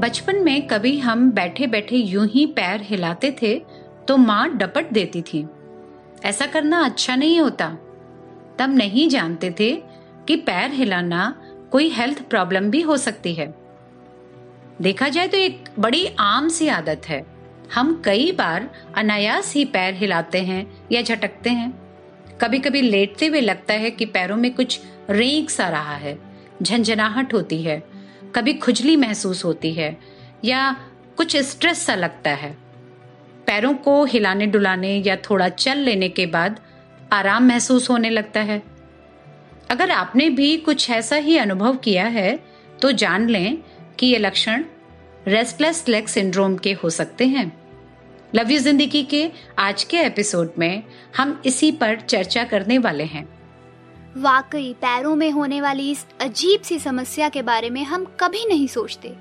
बचपन में कभी हम बैठे बैठे यूँ ही पैर हिलाते थे तो माँ डपट देती थी। ऐसा करना अच्छा नहीं होता। तब नहीं जानते थे कि पैर हिलाना कोई हेल्थ प्रॉब्लम भी हो सकती है। देखा जाए तो एक बड़ी आम सी आदत है। हम कई बार अनायास ही पैर हिलाते हैं या झटकते हैं। कभी कभी लेटते हुए लगता है कि पैरों में कुछ रेंग सा रहा है, झंझनाहट होती है। कभी खुजली महसूस होती है या कुछ स्ट्रेस सा लगता है। पैरों को हिलाने डुलाने या थोड़ा चल लेने के बाद आराम महसूस होने लगता है। अगर आपने भी कुछ ऐसा ही अनुभव किया है तो जान लें कि ये लक्षण रेस्टलेस लेग सिंड्रोम के हो सकते हैं। लव यू ज़िंदगी के आज के एपिसोड में हम इसी पर चर्चा करने वाले हैं। वाकई पैरों में होने वाली इस अजीब सी समस्या के बारे में हम कभी नहीं सोचते।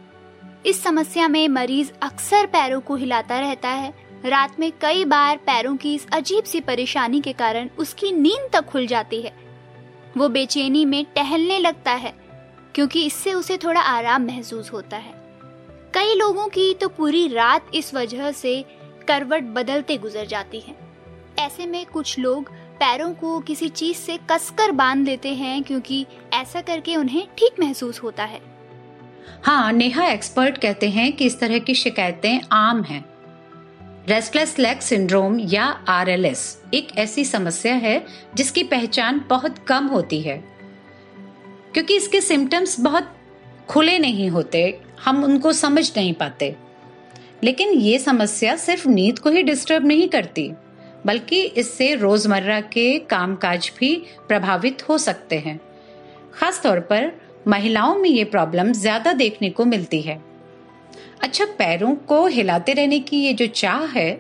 इस समस्या में मरीज़ अक्सर पैरों को हिलाता रहता है। रात में कई बार पैरों की इस अजीब सी परेशानी के कारण उसकी नींद तक खुल जाती है। वो बेचैनी में टहलने लगता है, क्योंकि इससे उसे थोड़ा आराम महसूस होता है। कई लोगों की तो पूरी रात इस वजह से करवट बदलते गुजर जाती है। ऐसे में कुछ लोग पैरों को किसी चीज़ से कसकर बाँध लेते हैं क्योंकि ऐसा करके उन्हें ठीक महसूस होता है। हाँ नेहा एक्सपर्ट कहते हैं कि इस तरह की शिकायतें आम हैं। रेस्टलेस लेग सिंड्रोम या आरएलएस एक ऐसी समस्या है जिसकी पहचान बहुत कम होती है। क्योंकि इसके सिम्टम्स बहुत खुले नहीं होते, हम उनको समझ नहीं पाते। लेकिन ये समस्या सिर्फ़ नींद को ही डिस्टर्ब नहीं करती। बल्कि इससे रोज़मर्रा के कामकाज भी प्रभावित हो सकते हैं। खास तौर पर महिलाओं में ये प्रॉब्लम ज़्यादा देखने को मिलती है। अच्छा पैरों को हिलाते रहने की ये जो चाह है,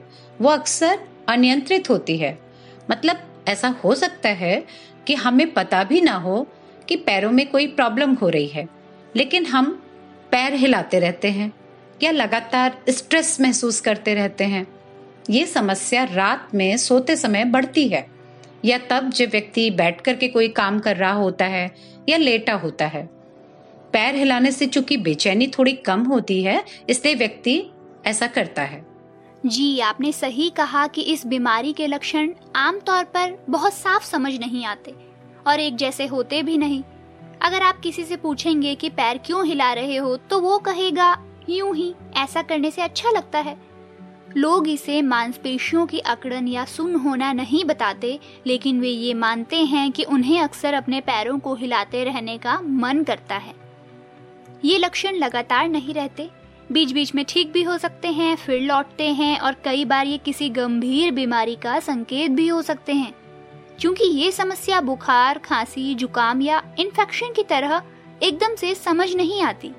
वो अक्सर अनियंत्रित होती है। मतलब ऐसा हो सकता है कि हमें पता भी ना हो कि पैरों में कोई प्रॉब्लम हो रही है, लेकिन हम पैर हिलाते रहते हैं या लगातार स्ट्रेस महसूस करते रहते हैं। ये समस्या रात में सोते समय बढ़ती है। या तब जब व्यक्ति बैठ करके कोई काम कर रहा होता है या लेटा होता है। पैर हिलाने से चूँकि बेचैनी थोड़ी कम होती है, इसलिए व्यक्ति ऐसा करता है। जी, आपने सही कहा कि इस बीमारी के लक्षण आमतौर पर बहुत साफ़ समझ नहीं आते और एक जैसे होते भी नहीं। अगर आप किसी से पूछेंगे कि पैर क्यों हिला रहे हो तो वो कहेगा, यूँ ही, ऐसा करने से अच्छा लगता है। लोग इसे मांसपेशियों की अकड़न या सुन होना नहीं बताते, लेकिन वे ये मानते हैं कि उन्हें अक्सर अपने पैरों को हिलाते रहने का मन करता है। ये लक्षण लगातार नहीं रहते। बीच बीच में ठीक भी हो सकते हैं, फिर लौटते हैं, और कई बार ये किसी गंभीर बीमारी का संकेत भी हो सकते हैं। क्योंकि ये समस्या बुखार, खांसी, जुकाम या इन्फेक्शन की तरह एकदम से समझ नहीं आती।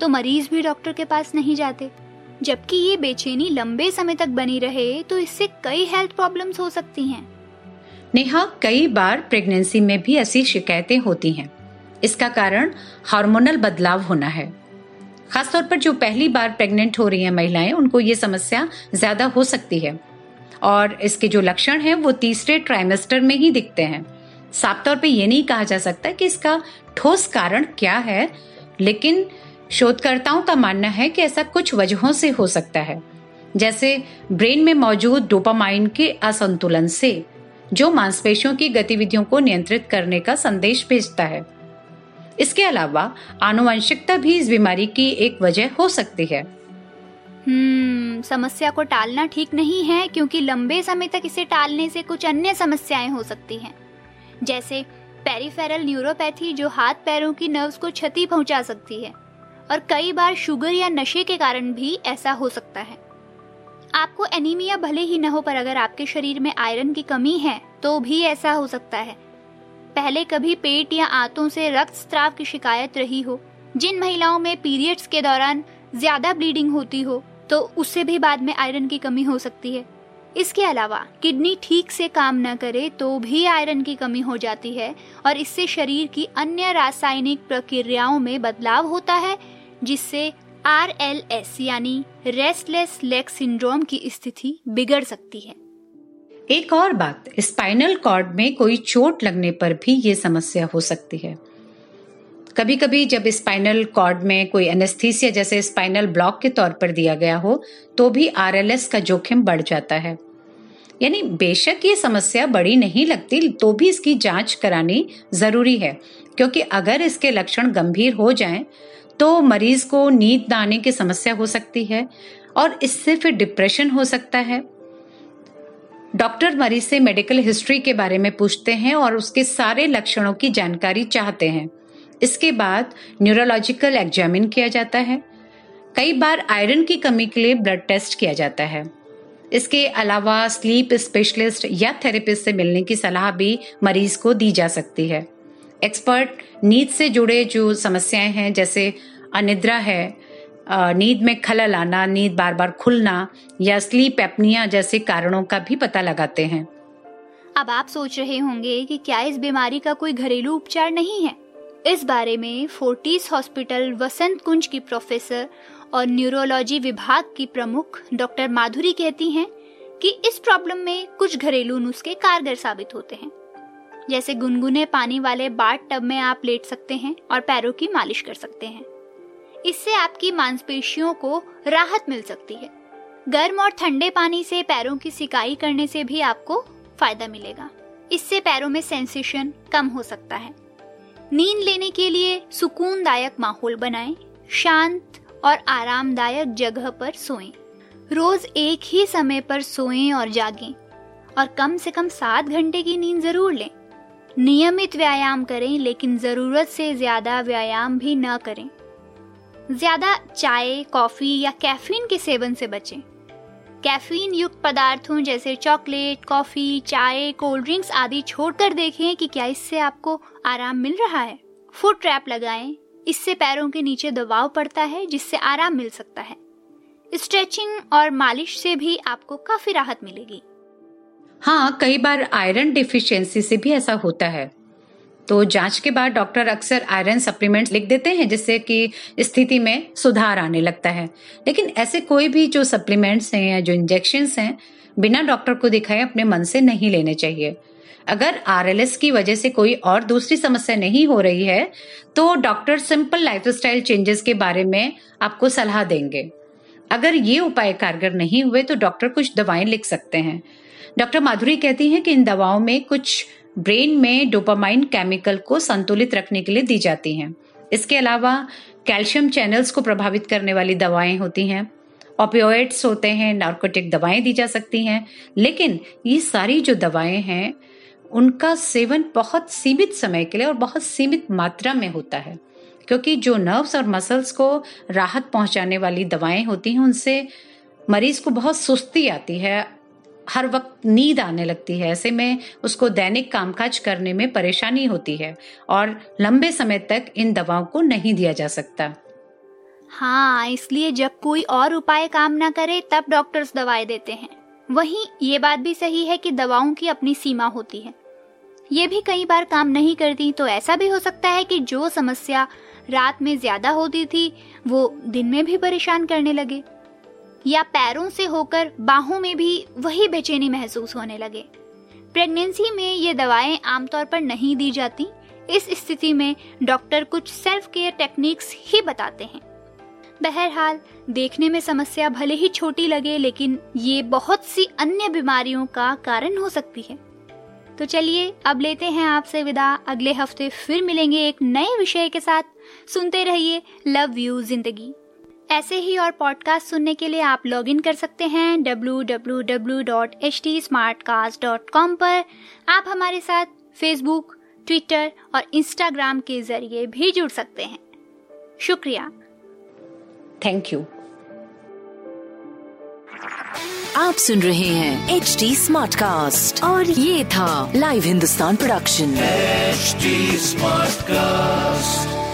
तो मरीज़ भी डॉक्टर के पास नहीं जाते। जबकि ये बेचैनी लंबे समय तक बनी रहे तो इससे कई हेल्थ प्रॉब्लम्स हो सकती हैं। नेहा, कई बार प्रेगनेंसी में भी ऐसी शिकायतें होती हैं। इसका कारण हार्मोनल बदलाव होना है। खासतौर पर जो पहली बार प्रेग्नेंट हो रही हैं महिलाएँ, उनको ये समस्या ज़्यादा हो सकती है। और इसके जो लक्षण हैं, वो तीसरे ट्राइमेस्टर में ही दिखते हैं। साफ़ तौर पे ये नहीं कहा जा सकता कि इसका ठोस कारण क्या है, लेकिन शोधकर्ताओं का मानना है कि ऐसा कुछ वजहों से हो सकता है, जैसे ब्रेन में मौजूद डोपामाइन के असंतुलन से, जो मांसपेशियों की गतिविधियों को नियंत्रित करने का संदेश भेजता है। इसके अलावा, आनुवंशिकता भी इस बीमारी की एक वजह हो सकती है। हम्म समस्या को टालना ठीक नहीं है, क्योंकि लंबे समय तक इसे टालने से कुछ अन्य समस्याएँ हो सकती हैं। जैसे पेरिफेरल न्यूरोपैथी जो हाथ पैरों की नर्व्स को क्षति पहुँचा सकती है। और कई बार शुगर या नशे के कारण भी ऐसा हो सकता है। आपको एनीमिया भले ही न हो, पर अगर आपके शरीर में आयरन की कमी है तो भी ऐसा हो सकता है। पहले कभी पेट या आंतों से रक्त स्त्राव की शिकायत रही हो, जिन महिलाओं में पीरियड्स के दौरान ज़्यादा ब्लीडिंग होती हो तो उससे भी बाद में आयरन की कमी हो सकती है। इसके अलावा, किडनी ठीक से काम न करे तो भी आयरन की कमी हो जाती है, और इससे शरीर की अन्य रासायनिक प्रक्रियाओं में बदलाव होता है जिससे आर एल एस यानी रेस्टलेस लेग सिंड्रोम की स्थिति बिगड़ सकती है। एक और बात, स्पाइनल कॉर्ड में कोई चोट लगने पर भी ये समस्या हो सकती है। कभी कभी जब स्पाइनल कॉर्ड में कोई एनेस्थीसिया जैसे स्पाइनल ब्लॉक के तौर पर दिया गया हो तो भी आरएलएस का जोखिम बढ़ जाता है। यानी बेशक ये समस्या बड़ी नहीं लगती तो भी इसकी जाँच करानी ज़रूरी है, क्योंकि अगर इसके लक्षण गंभीर हो जाएँ तो मरीज़ को नींद आने की समस्या हो सकती है और इससे फिर डिप्रेशन हो सकता है। डॉक्टर मरीज़ से मेडिकल हिस्ट्री के बारे में पूछते हैं और उसके सारे लक्षणों की जानकारी चाहते हैं। इसके बाद न्यूरोलॉजिकल एग्जामिन किया जाता है। कई बार आयरन की कमी के लिए ब्लड टेस्ट किया जाता है। इसके अलावा स्लीप स्पेशलिस्ट या थेरेपिस्ट से मिलने की सलाह भी मरीज़ को दी जा सकती है। एक्सपर्ट नींद से जुड़े जो समस्याएँ हैं, जैसे अनिद्रा है नींद में खलल आना, नींद बार बार खुलना, या स्लीप एपनिया जैसे कारणों का भी पता लगाते हैं। अब आप सोच रहे होंगे कि क्या इस बीमारी का कोई घरेलू उपचार नहीं है? इस बारे में फोर्टिस हॉस्पिटल वसंत कुंज की प्रोफेसर और न्यूरोलॉजी विभाग की प्रमुख डॉक्टर माधुरी कहती हैं कि इस प्रॉब्लम में कुछ घरेलू नुस्खे कारगर साबित होते हैं। जैसे गुनगुने पानी वाले बाट टब में आप लेट सकते हैं और पैरों की मालिश कर सकते हैं। इससे आपकी मांसपेशियों को राहत मिल सकती है। गर्म और ठंडे पानी से पैरों की सिकाई करने से भी आपको फ़ायदा मिलेगा। इससे पैरों में सेंसेशन कम हो सकता है। नींद लेने के लिए सुकूनदायक माहौल बनाएँ, शांत और आरामदायक जगह पर सोएँ। रोज एक ही समय पर सोएँ और जागें और कम से कम सात घंटे की नींद ज़रूर लें। नियमित व्यायाम करें, लेकिन ज़रूरत से ज़्यादा व्यायाम भी न करें। ज़्यादा चाय, कॉफ़ी या कैफीन के सेवन से बचें। कैफीन युक्त पदार्थों जैसे चॉकलेट, कॉफ़ी, चाय, कोल्ड ड्रिंक्स आदि छोड़कर देखें कि क्या इससे आपको आराम मिल रहा है। फुट ट्रैप लगाएँ। इससे पैरों के नीचे दबाव पड़ता है, जिससे आराम मिल सकता है। स्ट्रेचिंग और मालिश से भी आपको काफ़ी राहत मिलेगी। हाँ कई बार आयरन डिफिशियंसी से भी ऐसा होता है। तो जाँच के बाद डॉक्टर अक्सर आयरन सप्लीमेंट लिख देते हैं, जिससे कि स्थिति में सुधार आने लगता है। लेकिन ऐसे कोई भी जो सप्लीमेंट्स हैं या जो इंजेक्शन हैं, बिना डॉक्टर को दिखाए अपने मन से नहीं लेने चाहिए। अगर आरएलएस की वजह से कोई और दूसरी समस्या नहीं हो रही है तो डॉक्टर सिंपल लाइफस्टाइल चेंजेस के बारे में आपको सलाह देंगे। अगर ये उपाय कारगर नहीं हुए तो डॉक्टर कुछ दवाएँ लिख सकते हैं। डॉक्टर माधुरी कहती हैं कि इन दवाओं में कुछ ब्रेन में डोपामाइन केमिकल को संतुलित रखने के लिए दी जाती हैं। इसके अलावा कैल्शियम चैनल्स को प्रभावित करने वाली दवाएँ होती हैं। ओपियोइड्स होते हैं, नार्कोटिक दवाएँ दी जा सकती हैं। लेकिन ये सारी जो दवाएँ हैं, उनका सेवन बहुत सीमित समय के लिए और बहुत सीमित मात्रा में होता है। क्योंकि जो नर्व्स और मसल्स को राहत पहुँचाने वाली दवाएँ होती हैं, उनसे मरीज़ को बहुत सुस्ती आती है। हर वक्त नींद आने लगती है। ऐसे में उसको दैनिक कामकाज करने में परेशानी होती है और लंबे समय तक इन दवाओं को नहीं दिया जा सकता। हाँ इसलिए जब कोई और उपाय काम ना करे, तब डॉक्टर्स दवाएँ देते हैं। वहीं ये बात भी सही है कि दवाओं की अपनी सीमा होती है। ये भी कई बार काम नहीं करती तो ऐसा भी हो सकता है कि जो समस्या रात में ज़्यादा होती थी, वो दिन में भी परेशान करने लगे। या पैरों से होकर बाहों में भी वही बेचैनी महसूस होने लगे। प्रेगनेंसी में ये दवाएँ आमतौर पर नहीं दी जाती। इस स्थिति में डॉक्टर कुछ सेल्फ केयर टेक्निक्स ही बताते हैं। बहरहाल, देखने में समस्या भले ही छोटी लगे, लेकिन ये बहुत सी अन्य बीमारियों का कारण हो सकती है। तो चलिए, अब लेते हैं आपसे विदा। अगले हफ़्ते फिर मिलेंगे एक नए विषय के साथ। सुनते रहिए लव यू ज़िंदगी। ऐसे ही और पॉडकास्ट सुनने के लिए आप लॉग इन कर सकते हैं www.htsmartcast.com पर। आप हमारे साथ फेसबुक ट्विटर और इंस्टाग्राम के ज़रिए भी जुड़ सकते हैं। शुक्रिया। थैंक यू आप सुन रहे हैं एच डी स्मार्ट कास्ट और ये था live Hindustan production smart Smartcast.